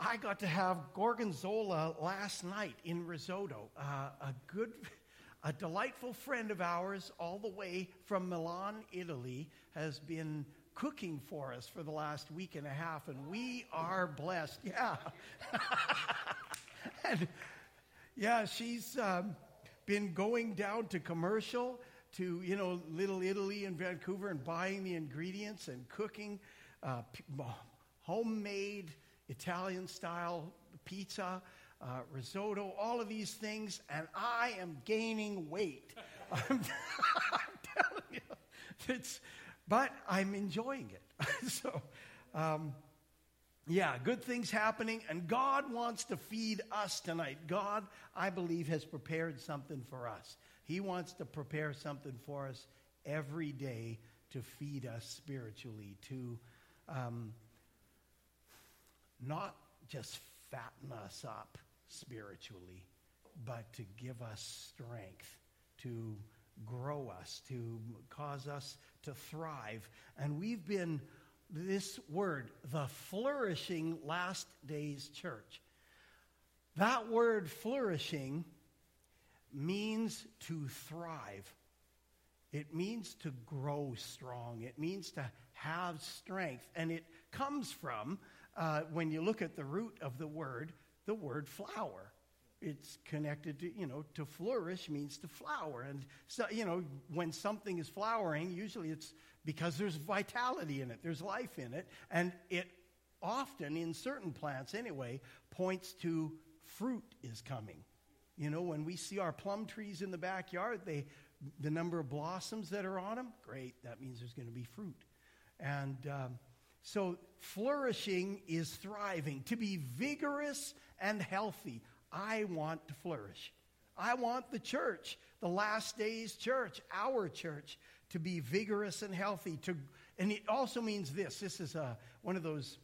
I got to have gorgonzola last night in risotto. Uh, a good, a delightful friend of ours, all the way from Milan, Italy, has been cooking for us for the last week and a half, and we are blessed. Yeah. and yeah, she's um, been going down to commercial to, you know, Little Italy in Vancouver and buying the ingredients and cooking uh, homemade Italian style pizza, uh, risotto, all of these things, and I am gaining weight. I'm, I'm telling you. It's, but I'm enjoying it. so, um, yeah, good things happening, and God wants to feed us tonight. God, I believe, has prepared something for us. He wants to prepare something for us every day to feed us spiritually, to um, not just fatten us up spiritually, but to give us strength, to grow us, to cause us to thrive. And we've been, this word, the flourishing last days church. That word flourishing means to thrive. It means to grow strong. It means to have strength. And it comes from uh, when you look at the root of the word, the word flower. It's connected to, you know, to flourish means to flower. And so, you know, when something is flowering, usually it's because there's vitality in it, there's life in it. And it often, in certain plants anyway, points to fruit is coming. You know, when we see our plum trees in the backyard, they, the number of blossoms that are on them, great, that means there's going to be fruit. And um, so, flourishing is thriving. To be vigorous and healthy, I want to flourish. I want the church, the last days church, our church, to be vigorous and healthy. To, and it also means this this is a, one of those.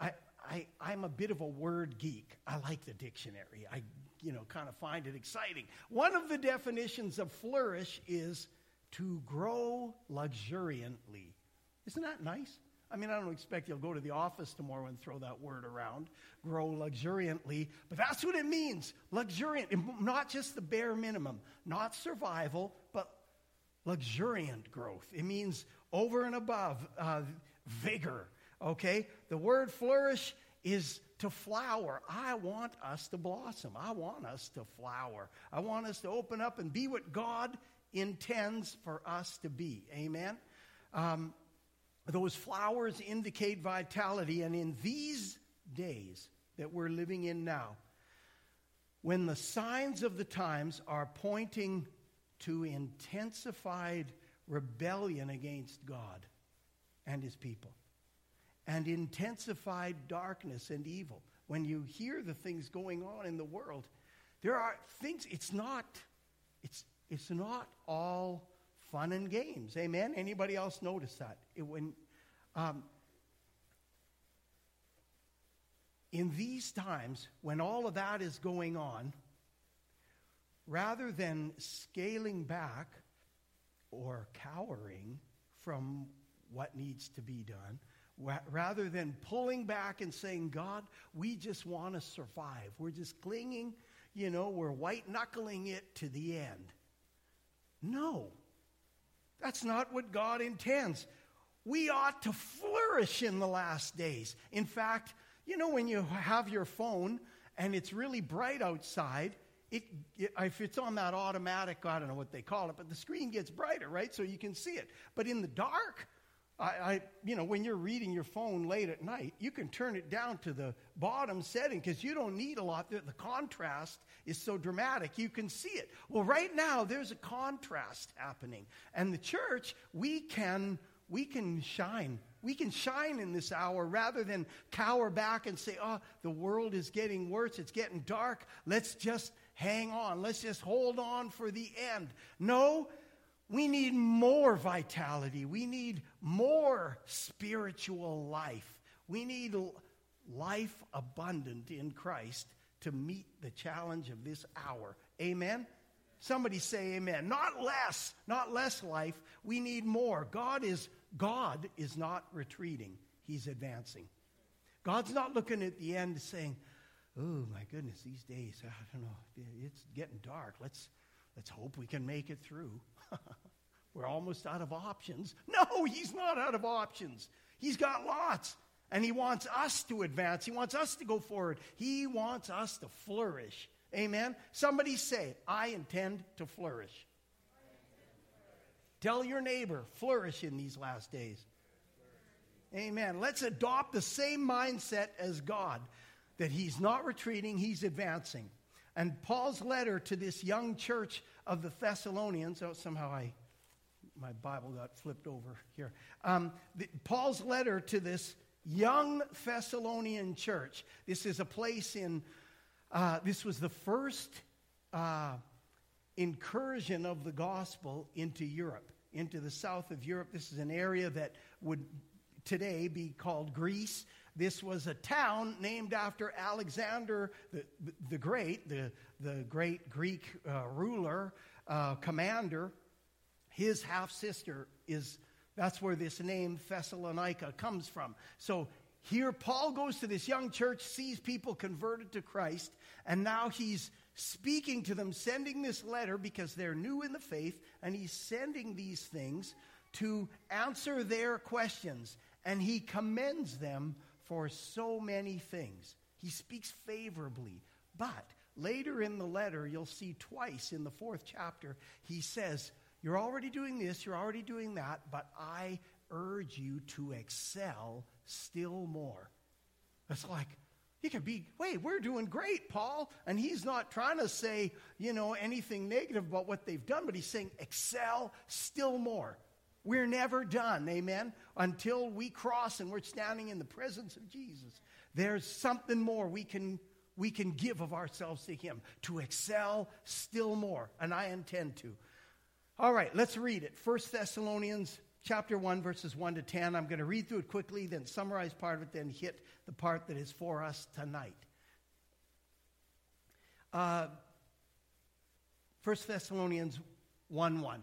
I, I, I'm a bit of a word geek. I like the dictionary. I, you know, kind of find it exciting. One of the definitions of flourish is to grow luxuriantly. Isn't that nice? I mean, I don't expect you'll go to the office tomorrow and throw that word around, grow luxuriantly, but that's what it means luxuriant, not just the bare minimum, not survival, but luxuriant growth. It means over and above uh, vigor, okay? The word flourish is to flower. I want us to blossom. I want us to flower. I want us to open up and be what God intends for us to be. Amen? Um, those flowers indicate vitality, and in these days that we're living in now, when the signs of the times are pointing to intensified rebellion against God and his people, and intensified darkness and evil, when you hear the things going on in the world, there are things, it's not, it's, it's not all fun and games. Amen? Anybody else notice that? It, when, um, in these times, when all of that is going on, rather than scaling back or cowering from what needs to be done, rather than pulling back and saying, God, we just want to survive. We're just clinging, you know, we're white knuckling it to the end. No. That's not what God intends. We ought to flourish in the last days. In fact, you know, when you have your phone and it's really bright outside, it, if it's on that automatic, I don't know what they call it, but the screen gets brighter, right? So you can see it. But in the dark, I, I, you know, when you're reading your phone late at night, you can turn it down to the bottom setting because you don't need a lot. The, the contrast is so dramatic. You can see it. Well, right now, there's a contrast happening. And the church, we can, we can shine. We can shine in this hour rather than cower back and say, oh, the world is getting worse. It's getting dark. Let's just hang on. Let's just hold on for the end. No, we need more vitality. We need more spiritual life. We need life abundant in Christ to meet the challenge of this hour. Amen? Somebody say amen. Not less, not less life. We need more. God is God is not retreating. He's advancing. God's not looking at the end saying, oh my goodness, these days, I don't know, it's getting dark. Let's, let's hope we can make it through. We're almost out of options. No, he's not out of options. He's got lots. And he wants us to advance. He wants us to go forward. He wants us to flourish. Amen. Somebody say, I intend to flourish. Tell your neighbor, flourish in these last days. Amen. Let's adopt the same mindset as God that he's not retreating, he's advancing. And Paul's letter to this young church of the Thessalonians, oh, somehow I, my Bible got flipped over here. Um, the, Paul's letter to this young Thessalonian church, this is a place in, uh, this was the first uh, incursion of the gospel into Europe, into the south of Europe. This is an area that would today be called Greece. This was a town named after Alexander the, the Great, the, the great Greek uh, ruler, uh, commander. His half sister is, that's where this name Thessalonica comes from. So here, Paul goes to this young church, sees people converted to Christ, and now he's speaking to them, sending this letter because they're new in the faith, and he's sending these things to answer their questions and he commends them for so many things. He speaks favorably. But later in the letter, you'll see twice in the fourth chapter, he says, You're already doing this, you're already doing that, but I urge you to excel still more. It's like, he could be, wait, we're doing great, Paul. And he's not trying to say, you know, anything negative about what they've done, but he's saying, excel still more. We're never done, amen, until we cross and we're standing in the presence of Jesus. There's something more we can, we can give of ourselves to Him to excel still more, and I intend to. All right, let's read it. 1 Thessalonians chapter 1, verses 1 to 10. I'm going to read through it quickly, then summarize part of it, then hit the part that is for us tonight. Uh, 1 Thessalonians 1 1.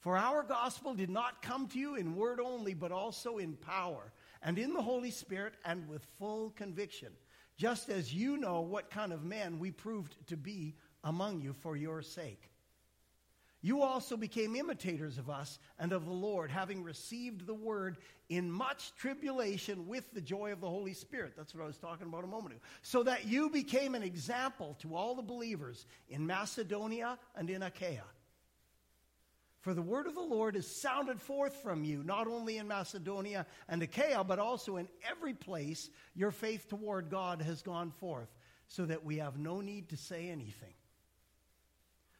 for our gospel did not come to you in word only, but also in power and in the Holy Spirit and with full conviction, just as you know what kind of men we proved to be among you for your sake. You also became imitators of us and of the Lord, having received the word in much tribulation with the joy of the Holy Spirit. That's what I was talking about a moment ago. So that you became an example to all the believers in Macedonia and in Achaia. For the word of the Lord is sounded forth from you, not only in Macedonia and Achaia, but also in every place your faith toward God has gone forth, so that we have no need to say anything.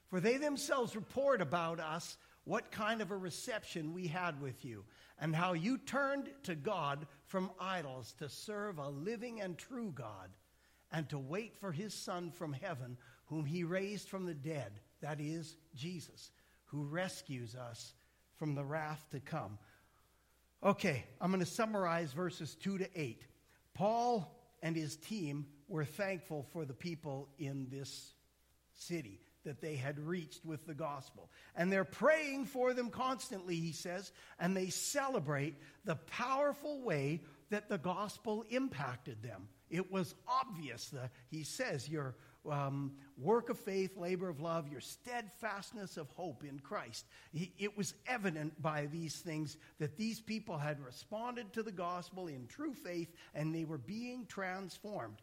For they themselves report about us what kind of a reception we had with you, and how you turned to God from idols to serve a living and true God, and to wait for his Son from heaven, whom he raised from the dead, that is, Jesus who rescues us from the wrath to come. Okay, I'm going to summarize verses 2 to 8. Paul and his team were thankful for the people in this city that they had reached with the gospel. And they're praying for them constantly, he says, and they celebrate the powerful way that the gospel impacted them. It was obvious. that he says, Your um, work of faith, labor of love, your steadfastness of hope in Christ. It was evident by these things that these people had responded to the gospel in true faith and they were being transformed.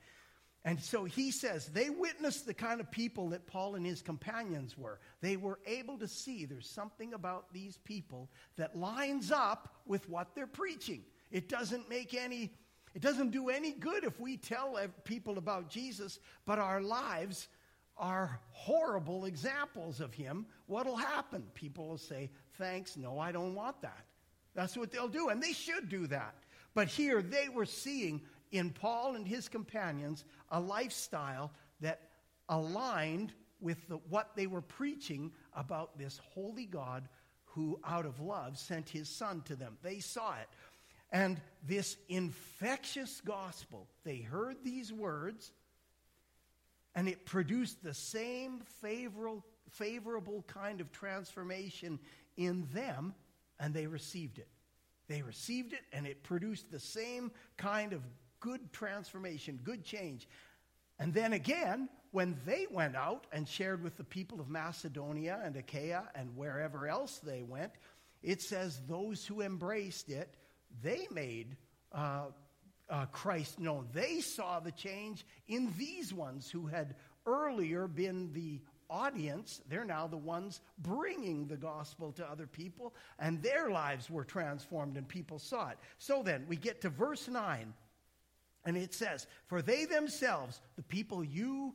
And so he says they witnessed the kind of people that Paul and his companions were. They were able to see there's something about these people that lines up with what they're preaching. It doesn't make any it doesn't do any good if we tell people about Jesus, but our lives are horrible examples of him. What'll happen? People will say, Thanks, no, I don't want that. That's what they'll do, and they should do that. But here they were seeing in Paul and his companions a lifestyle that aligned with the, what they were preaching about this holy God who, out of love, sent his son to them. They saw it. And this infectious gospel, they heard these words, and it produced the same favorable, favorable kind of transformation in them, and they received it. They received it, and it produced the same kind of good transformation, good change. And then again, when they went out and shared with the people of Macedonia and Achaia and wherever else they went, it says those who embraced it, they made uh, uh, Christ known. They saw the change in these ones who had earlier been the audience. They're now the ones bringing the gospel to other people, and their lives were transformed and people saw it. So then, we get to verse 9, and it says, For they themselves, the people you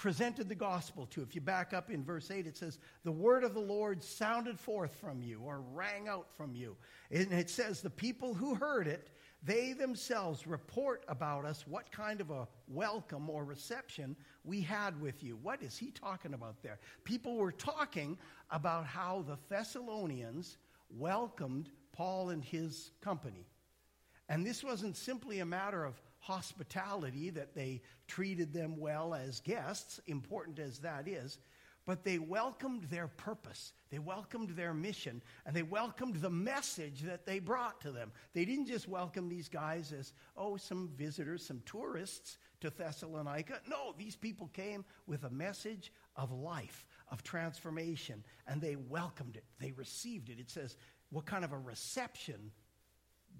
presented the gospel to. If you back up in verse 8, it says, The word of the Lord sounded forth from you or rang out from you. And it says, The people who heard it, they themselves report about us what kind of a welcome or reception we had with you. What is he talking about there? People were talking about how the Thessalonians welcomed Paul and his company. And this wasn't simply a matter of hospitality, that they treated them well as guests, important as that is, but they welcomed their purpose. They welcomed their mission, and they welcomed the message that they brought to them. They didn't just welcome these guys as, oh, some visitors, some tourists to Thessalonica. No, these people came with a message of life, of transformation, and they welcomed it. They received it. It says, what kind of a reception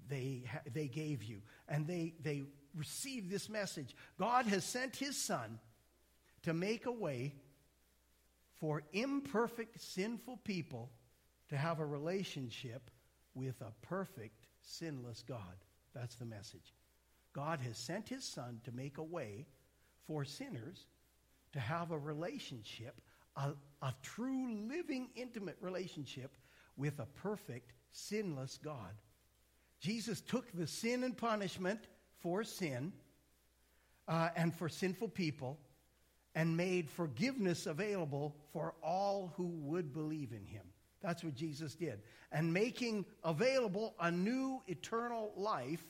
they, they gave you. And they, they received this message. God has sent his son to make a way for imperfect, sinful people to have a relationship with a perfect, sinless God. That's the message. God has sent his son to make a way for sinners to have a relationship, a, a true, living, intimate relationship with a perfect, sinless God. Jesus took the sin and punishment for sin uh, and for sinful people and made forgiveness available for all who would believe in him. That's what Jesus did. And making available a new eternal life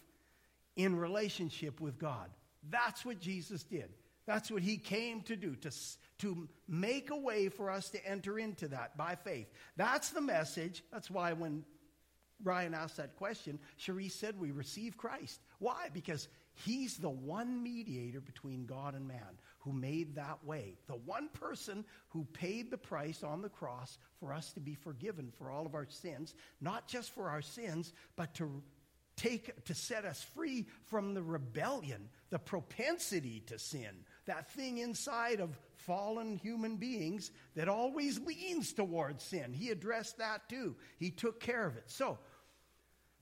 in relationship with God. That's what Jesus did. That's what he came to do, to, to make a way for us to enter into that by faith. That's the message. That's why when Ryan asked that question, Cherise said we receive Christ. Why? Because he's the one mediator between God and man who made that way. The one person who paid the price on the cross for us to be forgiven for all of our sins, not just for our sins, but to take to set us free from the rebellion, the propensity to sin, that thing inside of fallen human beings that always leans towards sin. He addressed that too. He took care of it. So,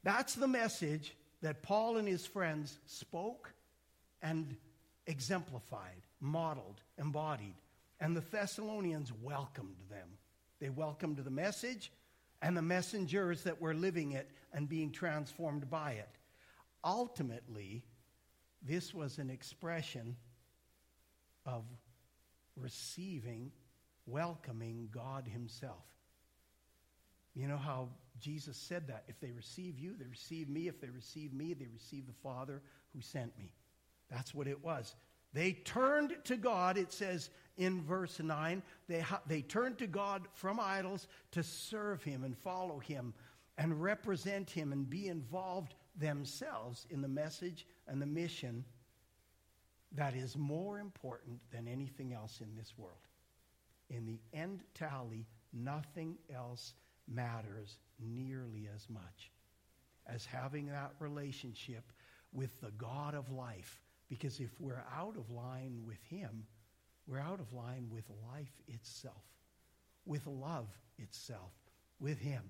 that's the message that Paul and his friends spoke and exemplified, modeled, embodied. And the Thessalonians welcomed them. They welcomed the message and the messengers that were living it and being transformed by it. Ultimately, this was an expression of receiving, welcoming God Himself. You know how Jesus said that. If they receive you, they receive me. If they receive me, they receive the Father who sent me. That's what it was. They turned to God, it says in verse 9. They, they turned to God from idols to serve Him and follow Him and represent Him and be involved themselves in the message and the mission that is more important than anything else in this world. In the end tally, nothing else matters nearly as much as having that relationship with the God of life. Because if we're out of line with Him, we're out of line with life itself, with love itself, with Him.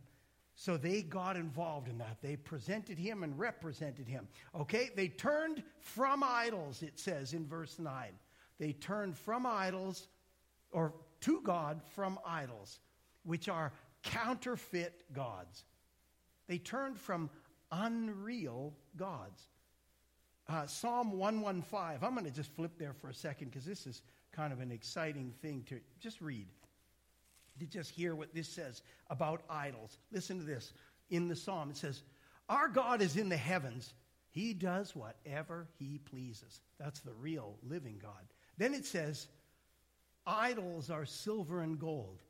So they got involved in that. They presented Him and represented Him. Okay? They turned from idols, it says in verse 9. They turned from idols, or to God from idols, which are counterfeit gods. They turned from unreal gods. Uh, Psalm 115, I'm going to just flip there for a second because this is kind of an exciting thing to just read. To just hear what this says about idols. Listen to this. In the psalm, it says, Our God is in the heavens. He does whatever he pleases. That's the real living God. Then it says, Idols are silver and gold,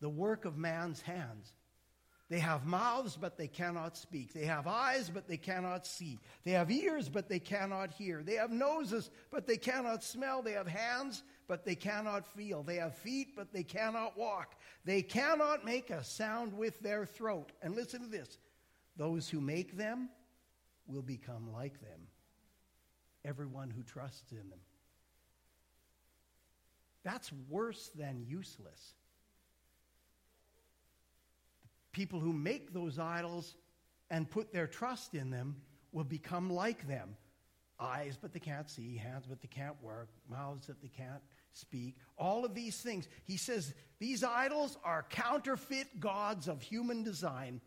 the work of man's hands. They have mouths, but they cannot speak. They have eyes, but they cannot see. They have ears, but they cannot hear. They have noses, but they cannot smell. They have hands, but they cannot feel. They have feet, but they cannot walk. They cannot make a sound with their throat. And listen to this those who make them will become like them. Everyone who trusts in them. That's worse than useless people who make those idols and put their trust in them will become like them. Eyes, but they can't see, hands, but they can't work, mouths that they can't speak. All of these things. He says these idols are counterfeit gods of human design.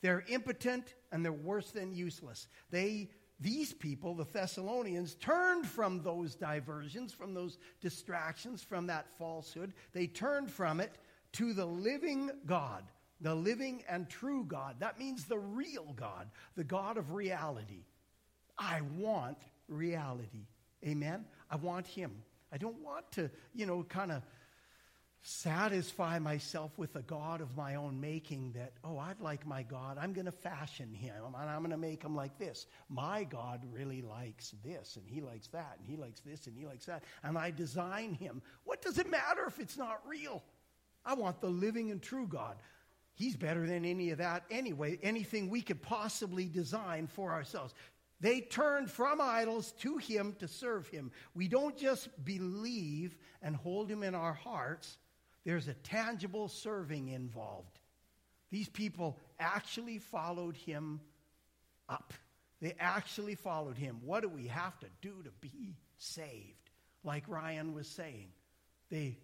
They're impotent and they're worse than useless. They these people, the Thessalonians, turned from those diversions, from those distractions, from that falsehood. They turned from it to the living God the living and true God. That means the real God, the God of reality. I want reality. Amen? I want Him. I don't want to, you know, kind of satisfy myself with a God of my own making that, oh, I'd like my God. I'm going to fashion him and I'm going to make him like this. My God really likes this and he likes that and he likes this and he likes that. And I design him. What does it matter if it's not real? I want the living and true God. He's better than any of that anyway, anything we could possibly design for ourselves. They turned from idols to Him to serve Him. We don't just believe and hold Him in our hearts, there's a tangible serving involved. These people actually followed Him up. They actually followed Him. What do we have to do to be saved? Like Ryan was saying, they,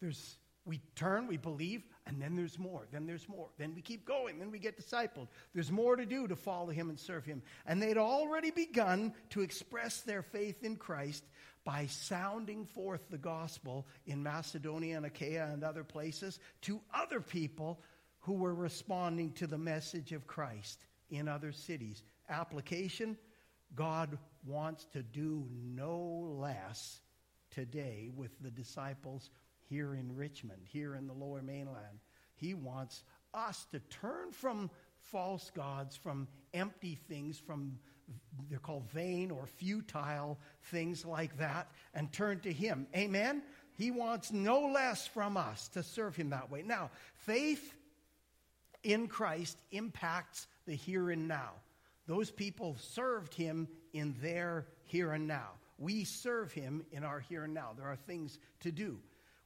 there's we turn, we believe, and then there's more. Then there's more. Then we keep going. Then we get discipled. There's more to do to follow him and serve him. And they'd already begun to express their faith in Christ by sounding forth the gospel in Macedonia and Achaia and other places to other people who were responding to the message of Christ in other cities. Application God wants to do no less today with the disciples here in Richmond, here in the lower mainland. He wants us to turn from false gods, from empty things, from they're called vain or futile things like that, and turn to Him. Amen? He wants no less from us to serve Him that way. Now, faith in Christ impacts the here and now. Those people served Him in their here and now. We serve Him in our here and now. There are things to do.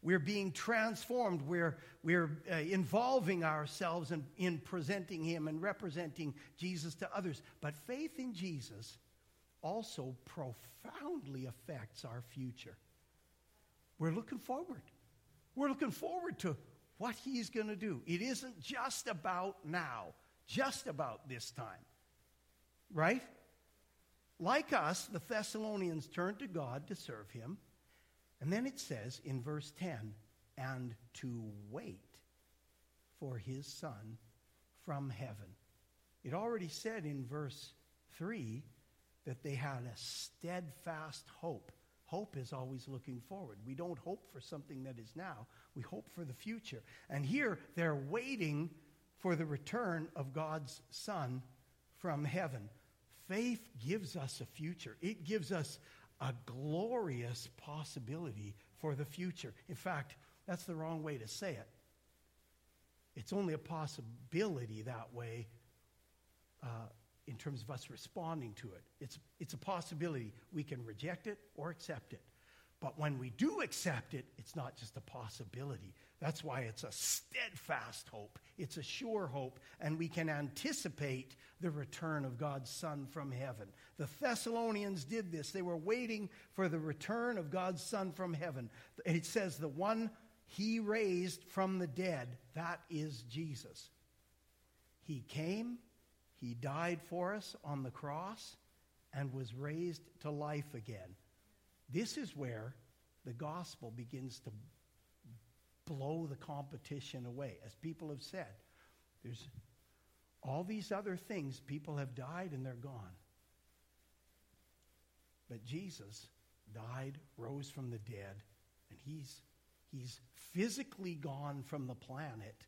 We're being transformed. We're, we're uh, involving ourselves in, in presenting Him and representing Jesus to others. But faith in Jesus also profoundly affects our future. We're looking forward. We're looking forward to what He's going to do. It isn't just about now, just about this time. Right? Like us, the Thessalonians turned to God to serve Him. And then it says in verse 10 and to wait for his son from heaven. It already said in verse 3 that they had a steadfast hope. Hope is always looking forward. We don't hope for something that is now, we hope for the future. And here they're waiting for the return of God's Son from heaven. Faith gives us a future, it gives us a glorious possibility for the future. In fact, that's the wrong way to say it. It's only a possibility that way uh, in terms of us responding to it. It's, it's a possibility. We can reject it or accept it. But when we do accept it, it's not just a possibility. That's why it's a steadfast hope. It's a sure hope, and we can anticipate the return of God's Son from heaven. The Thessalonians did this. They were waiting for the return of God's Son from heaven. It says, the one he raised from the dead, that is Jesus. He came, He died for us on the cross and was raised to life again. This is where the gospel begins to blow the competition away. As people have said, there's all these other things, people have died and they're gone. But Jesus died, rose from the dead, and he's, he's physically gone from the planet,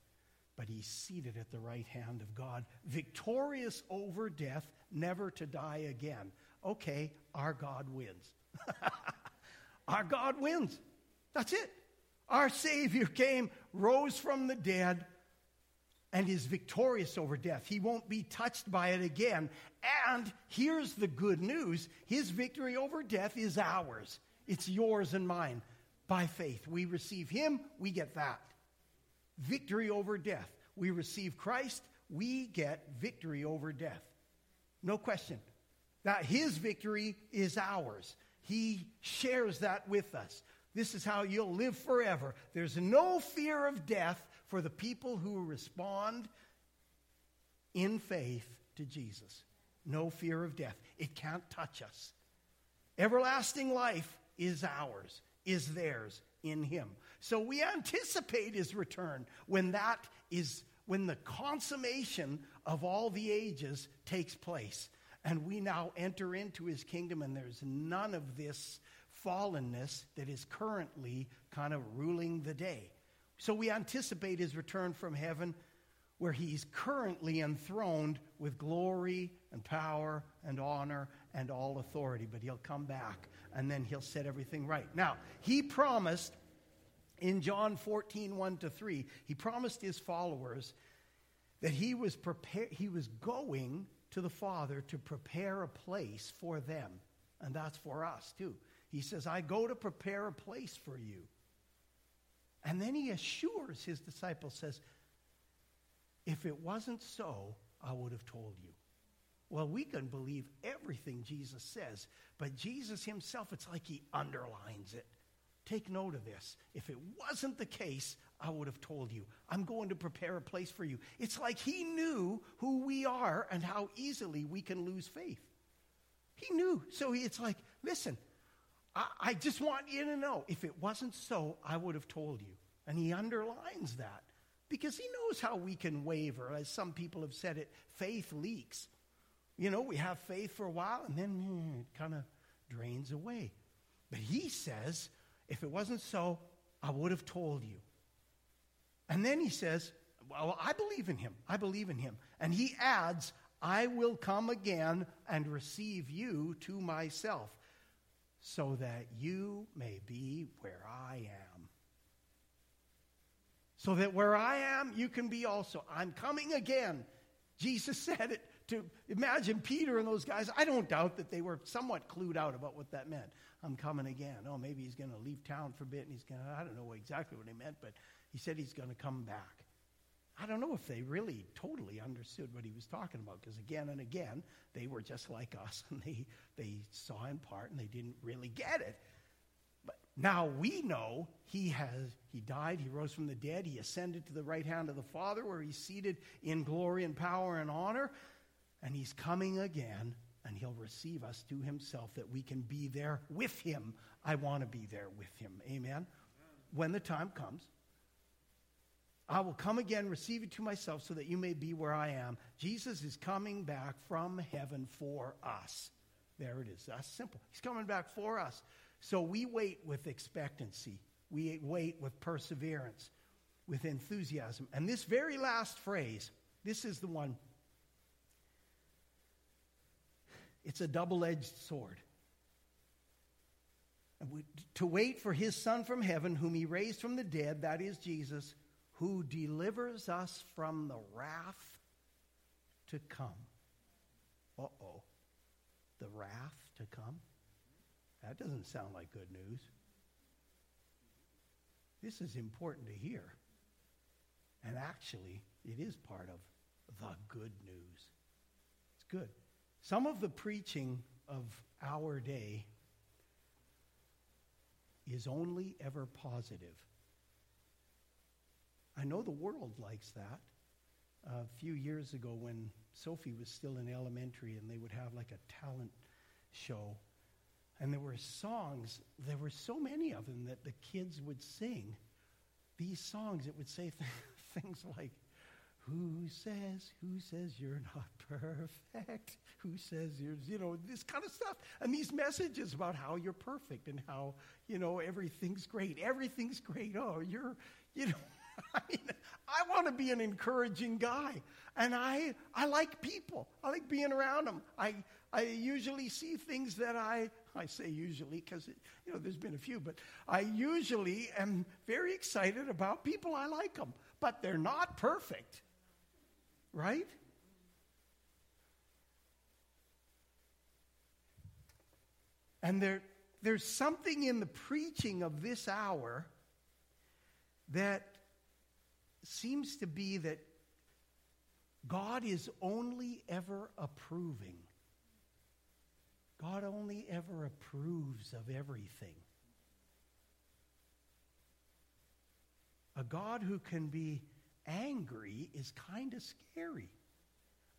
but he's seated at the right hand of God, victorious over death, never to die again. Okay, our God wins. our God wins. That's it. Our Savior came, rose from the dead, and is victorious over death. He won't be touched by it again. And here's the good news His victory over death is ours, it's yours and mine. By faith, we receive Him, we get that. Victory over death. We receive Christ, we get victory over death. No question. That His victory is ours. He shares that with us. This is how you'll live forever. There's no fear of death for the people who respond in faith to Jesus. No fear of death. It can't touch us. Everlasting life is ours, is theirs in Him. So we anticipate His return when that is, when the consummation of all the ages takes place. And we now enter into His kingdom, and there's none of this fallenness that is currently kind of ruling the day. So we anticipate his return from heaven where he's currently enthroned with glory and power and honor and all authority. But he'll come back and then he'll set everything right. Now, he promised in John 14, 1 to 3, he promised his followers that he was, prepare, he was going to the Father to prepare a place for them. And that's for us too. He says, I go to prepare a place for you. And then he assures his disciples, says, If it wasn't so, I would have told you. Well, we can believe everything Jesus says, but Jesus himself, it's like he underlines it. Take note of this. If it wasn't the case, I would have told you. I'm going to prepare a place for you. It's like he knew who we are and how easily we can lose faith. He knew. So it's like, listen, I, I just want you to know if it wasn't so, I would have told you. And he underlines that because he knows how we can waver. As some people have said it, faith leaks. You know, we have faith for a while and then it kind of drains away. But he says, if it wasn't so, I would have told you. And then he says, Well, I believe in him. I believe in him. And he adds, I will come again and receive you to myself so that you may be where I am. So that where I am, you can be also. I'm coming again. Jesus said it to imagine Peter and those guys. I don't doubt that they were somewhat clued out about what that meant. I'm coming again. Oh, maybe he's going to leave town for a bit and he's going to, I don't know exactly what he meant, but he said he's going to come back. I don't know if they really totally understood what he was talking about because again and again they were just like us and they, they saw in part and they didn't really get it. But now we know he has he died, he rose from the dead, he ascended to the right hand of the Father where he's seated in glory and power and honor, and he's coming again and he'll receive us to himself that we can be there with him. I want to be there with him. Amen. When the time comes. I will come again, receive you to myself, so that you may be where I am. Jesus is coming back from heaven for us. There it is. That's simple. He's coming back for us. So we wait with expectancy, we wait with perseverance, with enthusiasm. And this very last phrase, this is the one. It's a double edged sword. To wait for his Son from heaven, whom he raised from the dead, that is Jesus who delivers us from the wrath to come. Uh oh. The wrath to come? That doesn't sound like good news. This is important to hear. And actually, it is part of the good news. It's good. Some of the preaching of our day is only ever positive. I know the world likes that. a few years ago when Sophie was still in elementary and they would have like a talent show. And there were songs, there were so many of them that the kids would sing. These songs, it would say th- things like, Who says, who says you're not perfect? Who says you're, you know, this kind of stuff. And these messages about how you're perfect and how, you know, everything's great. Everything's great. Oh, you're, you know, I mean, I want to be an encouraging guy. And I, I like people. I like being around them. I, I usually see things that I, I say usually because, you know, there's been a few, but I usually am very excited about people. I like them, but they're not perfect. Right? And there, there's something in the preaching of this hour that seems to be that God is only ever approving. God only ever approves of everything. A God who can be angry is kind of scary,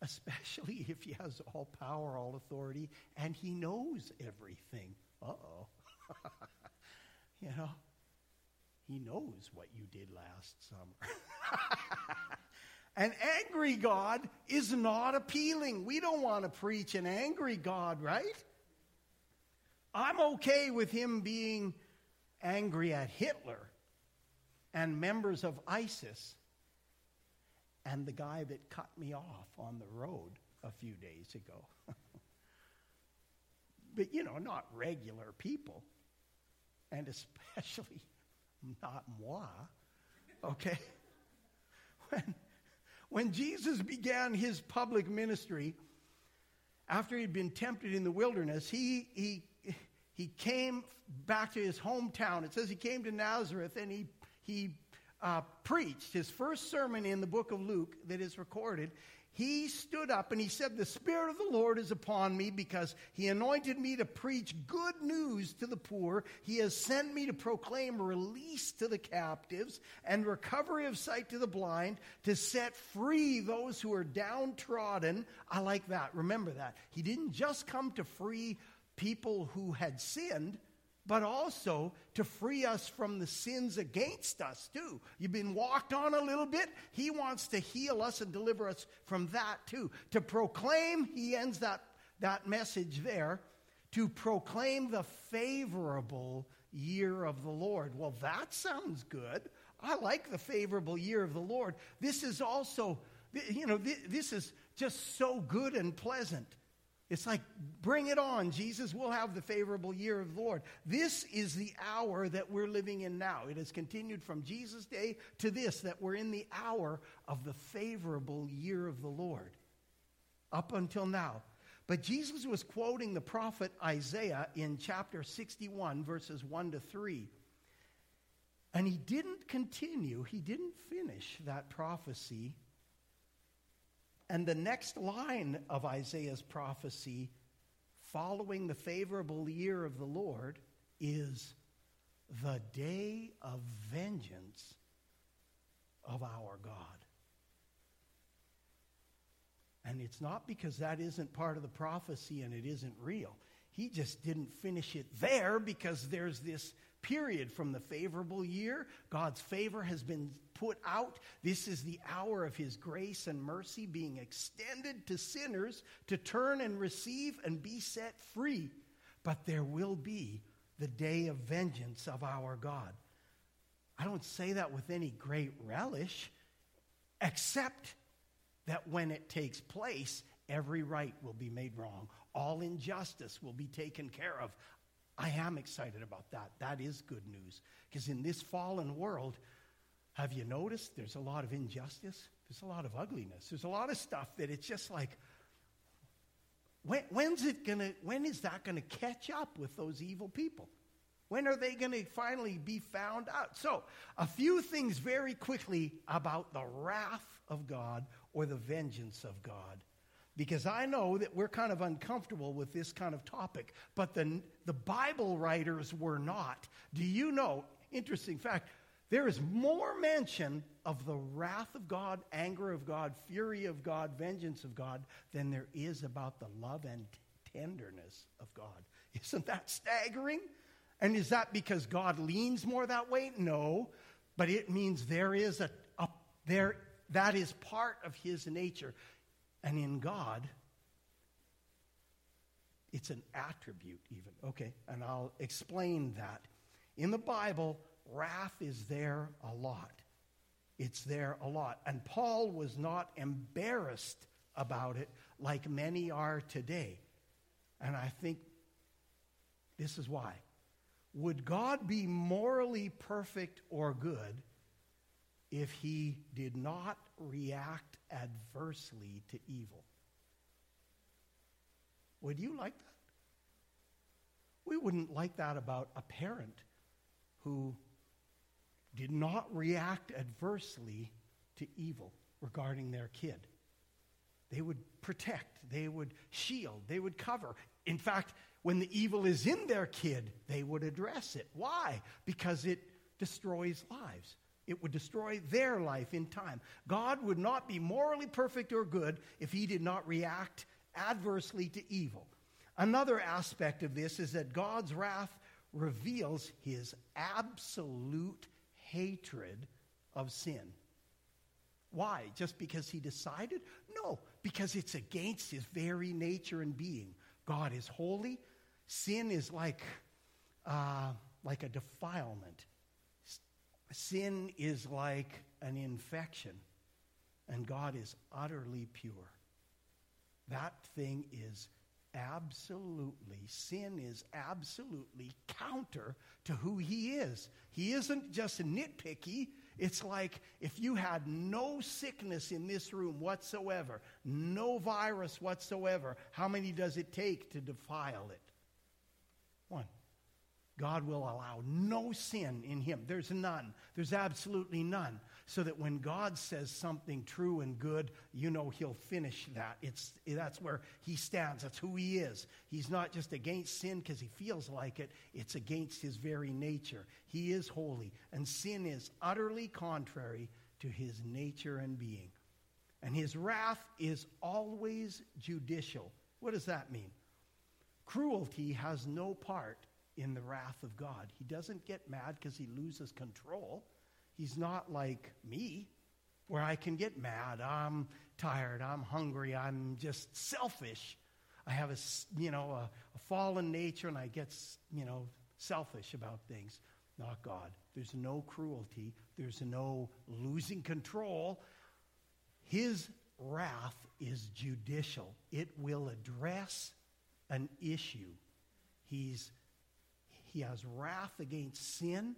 especially if he has all power, all authority, and he knows everything. Uh oh. you know, he knows what you did last summer. An angry God is not appealing. We don't want to preach an angry God, right? I'm okay with him being angry at Hitler and members of ISIS and the guy that cut me off on the road a few days ago. but, you know, not regular people, and especially not moi, okay? When, when Jesus began his public ministry, after he'd been tempted in the wilderness, he, he, he came back to his hometown. It says he came to Nazareth and he, he uh, preached his first sermon in the book of Luke that is recorded he stood up and he said, The Spirit of the Lord is upon me because he anointed me to preach good news to the poor. He has sent me to proclaim release to the captives and recovery of sight to the blind, to set free those who are downtrodden. I like that. Remember that. He didn't just come to free people who had sinned, but also to free us from the sins against us, too. You've been walked on a little bit. He wants to heal us and deliver us from that, too. To proclaim, he ends that, that message there, to proclaim the favorable year of the Lord. Well, that sounds good. I like the favorable year of the Lord. This is also, you know, this is just so good and pleasant. It's like, bring it on, Jesus. We'll have the favorable year of the Lord. This is the hour that we're living in now. It has continued from Jesus' day to this, that we're in the hour of the favorable year of the Lord up until now. But Jesus was quoting the prophet Isaiah in chapter 61, verses 1 to 3. And he didn't continue, he didn't finish that prophecy and the next line of Isaiah's prophecy, following the favorable year of the Lord, is the day of vengeance of our God. And it's not because that isn't part of the prophecy and it isn't real. He just didn't finish it there because there's this period from the favorable year. God's favor has been put out. This is the hour of his grace and mercy being extended to sinners to turn and receive and be set free. But there will be the day of vengeance of our God. I don't say that with any great relish, except that when it takes place, every right will be made wrong. All injustice will be taken care of. I am excited about that. That is good news. Because in this fallen world, have you noticed there's a lot of injustice? There's a lot of ugliness. There's a lot of stuff that it's just like, when, when's it gonna, when is that going to catch up with those evil people? When are they going to finally be found out? So, a few things very quickly about the wrath of God or the vengeance of God. Because I know that we're kind of uncomfortable with this kind of topic, but the, the Bible writers were not. Do you know, interesting fact, There is more mention of the wrath of God, anger of God, fury of God, vengeance of God than there is about the love and tenderness of God. Isn't that staggering? And is that because God leans more that way? No. But it means there is a, a there that is part of his nature. And in God, it's an attribute, even. Okay, and I'll explain that. In the Bible, wrath is there a lot. It's there a lot. And Paul was not embarrassed about it like many are today. And I think this is why. Would God be morally perfect or good if he did not react adversely to evil? Would you like that? We wouldn't like that about a parent who did not react adversely to evil regarding their kid. They would protect, they would shield, they would cover. In fact, when the evil is in their kid, they would address it. Why? Because it destroys lives. It would destroy their life in time. God would not be morally perfect or good if he did not react adversely to evil. Another aspect of this is that God's wrath reveals his absolute hatred of sin. Why? Just because he decided? No, because it's against his very nature and being. God is holy. Sin is like, uh, like a defilement. Sin is like an infection. And God is utterly pure. That thing is absolutely, sin is absolutely counter to who he is. He isn't just nitpicky. It's like if you had no sickness in this room whatsoever, no virus whatsoever, how many does it take to defile it? One. God will allow no sin in him. There's none. There's absolutely none. So that when God says something true and good, you know he'll finish that. It's, that's where he stands. That's who he is. He's not just against sin because he feels like it, it's against his very nature. He is holy, and sin is utterly contrary to his nature and being. And his wrath is always judicial. What does that mean? Cruelty has no part in the wrath of God. He doesn't get mad because he loses control. He's not like me, where I can get mad. I'm tired. I'm hungry. I'm just selfish. I have a, you know, a, a fallen nature and I get, you know, selfish about things. Not God. There's no cruelty. There's no losing control. His wrath is judicial. It will address an issue. He's he has wrath against sin,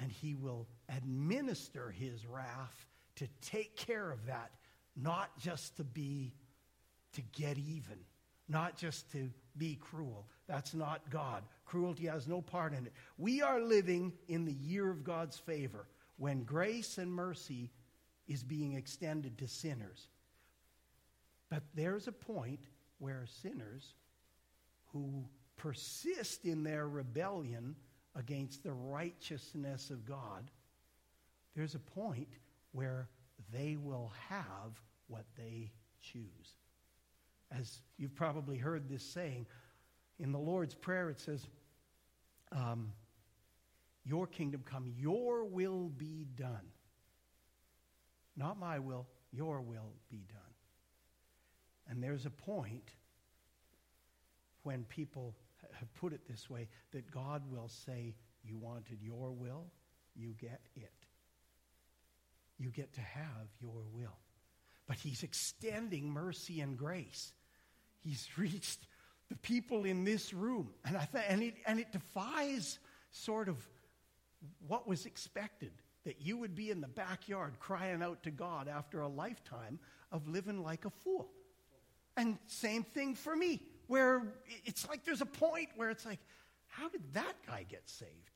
and he will administer his wrath to take care of that, not just to be to get even, not just to be cruel. That's not God. Cruelty has no part in it. We are living in the year of God's favor when grace and mercy is being extended to sinners. But there's a point where sinners who persist in their rebellion against the righteousness of God, there's a point where they will have what they choose. As you've probably heard this saying, in the Lord's Prayer it says, um, Your kingdom come, your will be done. Not my will, your will be done. And there's a point when people have put it this way that God will say, You wanted your will, you get it. You get to have your will. But He's extending mercy and grace. He's reached the people in this room. And, I th- and, it, and it defies sort of what was expected that you would be in the backyard crying out to God after a lifetime of living like a fool. And same thing for me where it's like there's a point where it's like, how did that guy get saved?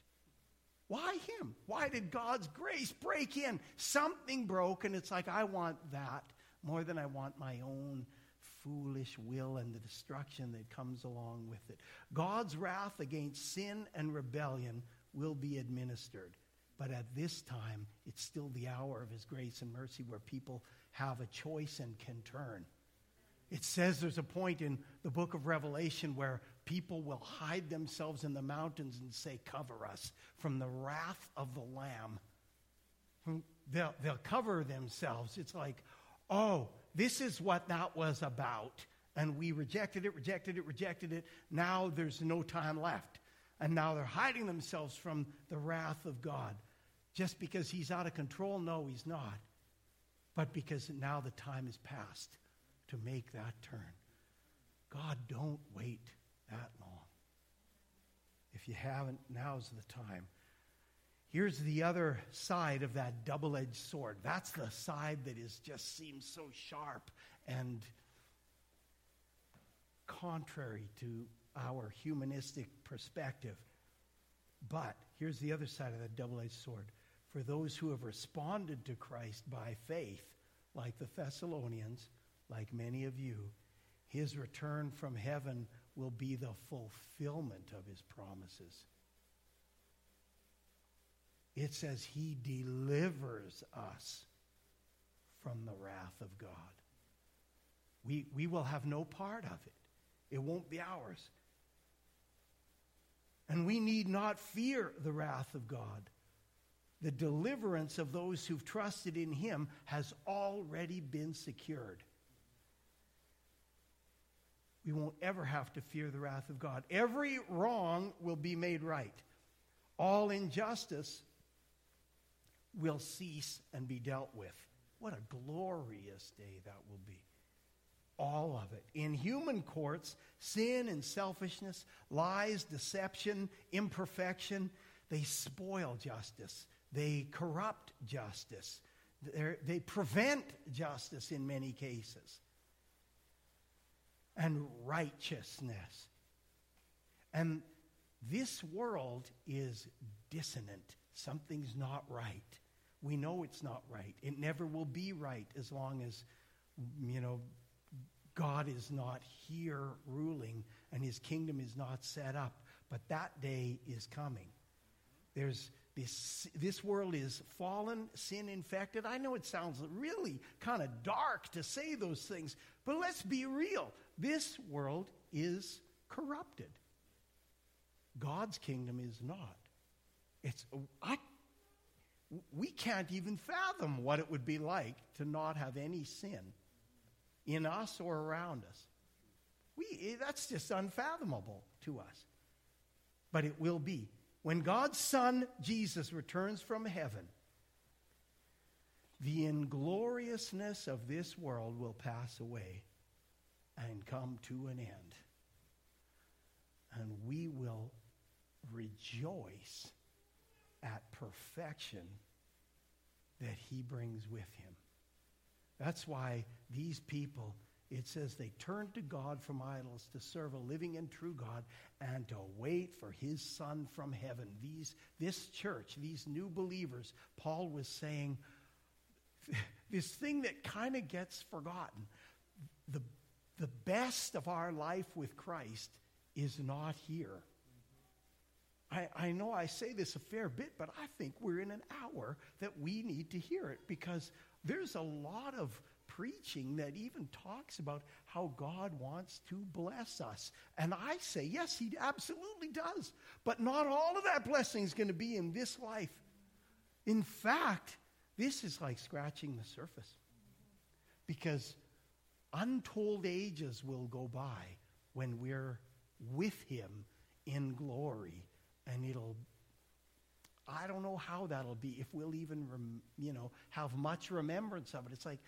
Why him? Why did God's grace break in? Something broke, and it's like, I want that more than I want my own foolish will and the destruction that comes along with it. God's wrath against sin and rebellion will be administered, But at this time, it's still the hour of his grace and mercy where people have a choice and can turn. It says there's a point in the book of Revelation where people will hide themselves in the mountains and say, Cover us from the wrath of the Lamb. Hmm, they'll, they'll cover themselves. It's like, oh, this is what that was about. And we rejected it, rejected it, rejected it. Now there's no time left. And now they're hiding themselves from the wrath of God. Just because he's out of control? No, he's not. But because now the time is past to make that turn. God, don't wait that long. If you haven't, now's the time. Here's the other side of that double edged sword. That's the side that is just seems so sharp and contrary to our humanistic perspective. But here's the other side of that double edged sword. For those who have responded to Christ by faith, like the Thessalonians, like many of you, his return from heaven will be the fulfillment of his promises. It says he delivers us from the wrath of God. We, we will have no part of it, it won't be ours. And we need not fear the wrath of God. The deliverance of those who've trusted in him has already been secured. We won't ever have to fear the wrath of God. Every wrong will be made right. All injustice will cease and be dealt with. What a glorious day that will be. All of it. In human courts, sin and selfishness, lies, deception, imperfection, they spoil justice. They corrupt justice. They're, they prevent justice in many cases. And righteousness. And this world is dissonant. Something's not right. We know it's not right. It never will be right as long as, you know, God is not here ruling and his kingdom is not set up. But that day is coming. There's this, this world is fallen, sin infected. I know it sounds really kind of dark to say those things, but let's be real. This world is corrupted. God's kingdom is not. It's, I we can't even fathom what it would be like to not have any sin in us or around us. We, that's just unfathomable to us. But it will be. When God's Son, Jesus, returns from heaven, the ingloriousness of this world will pass away and come to an end. And we will rejoice at perfection that he brings with him. That's why these people, it says they turned to God from idols to serve a living and true God and to wait for his son from heaven. These, this church, these new believers, Paul was saying, this thing that kind of gets forgotten. The, the best of our life with Christ is not here. I, I know I say this a fair bit, but I think we're in an hour that we need to hear it because there's a lot of preaching that even talks about how God wants to bless us. And I say, yes, He absolutely does. But not all of that blessing is going to be in this life. In fact, this is like scratching the surface because untold ages will go by when we're with Him in glory and it'll I don't know how that'll be if we'll even rem, you know have much remembrance of it. It's like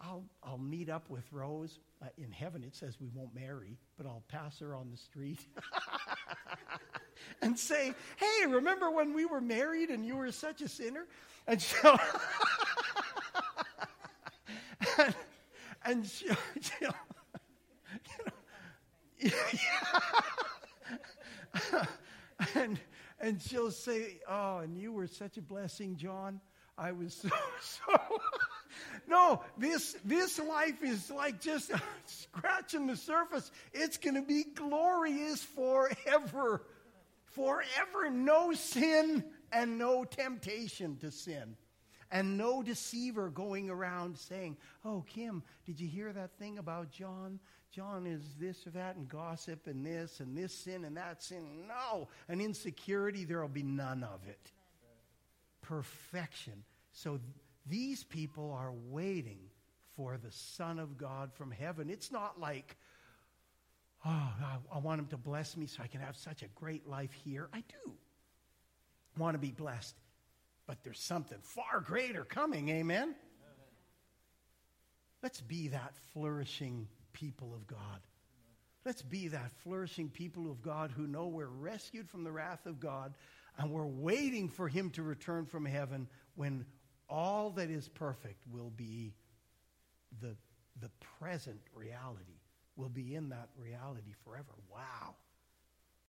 I'll I'll meet up with Rose uh, in heaven. It says we won't marry, but I'll pass her on the street and say, "Hey, remember when we were married and you were such a sinner?" And so and, and she'll, she'll you know, and, and she'll say, Oh, and you were such a blessing, John. I was so, so. no, this, this life is like just scratching the surface. It's going to be glorious forever. Forever. No sin, and no temptation to sin. And no deceiver going around saying, Oh, Kim, did you hear that thing about John? John is this or that, and gossip, and this, and this sin, and that sin. No. And insecurity, there will be none of it. Perfection. So these people are waiting for the Son of God from heaven. It's not like, oh, I, I want him to bless me so I can have such a great life here. I do want to be blessed, but there's something far greater coming. Amen? Let's be that flourishing people of God. Let's be that flourishing people of God who know we're rescued from the wrath of God and we're waiting for Him to return from heaven when all that is perfect will be the, the present reality, will be in that reality forever. Wow.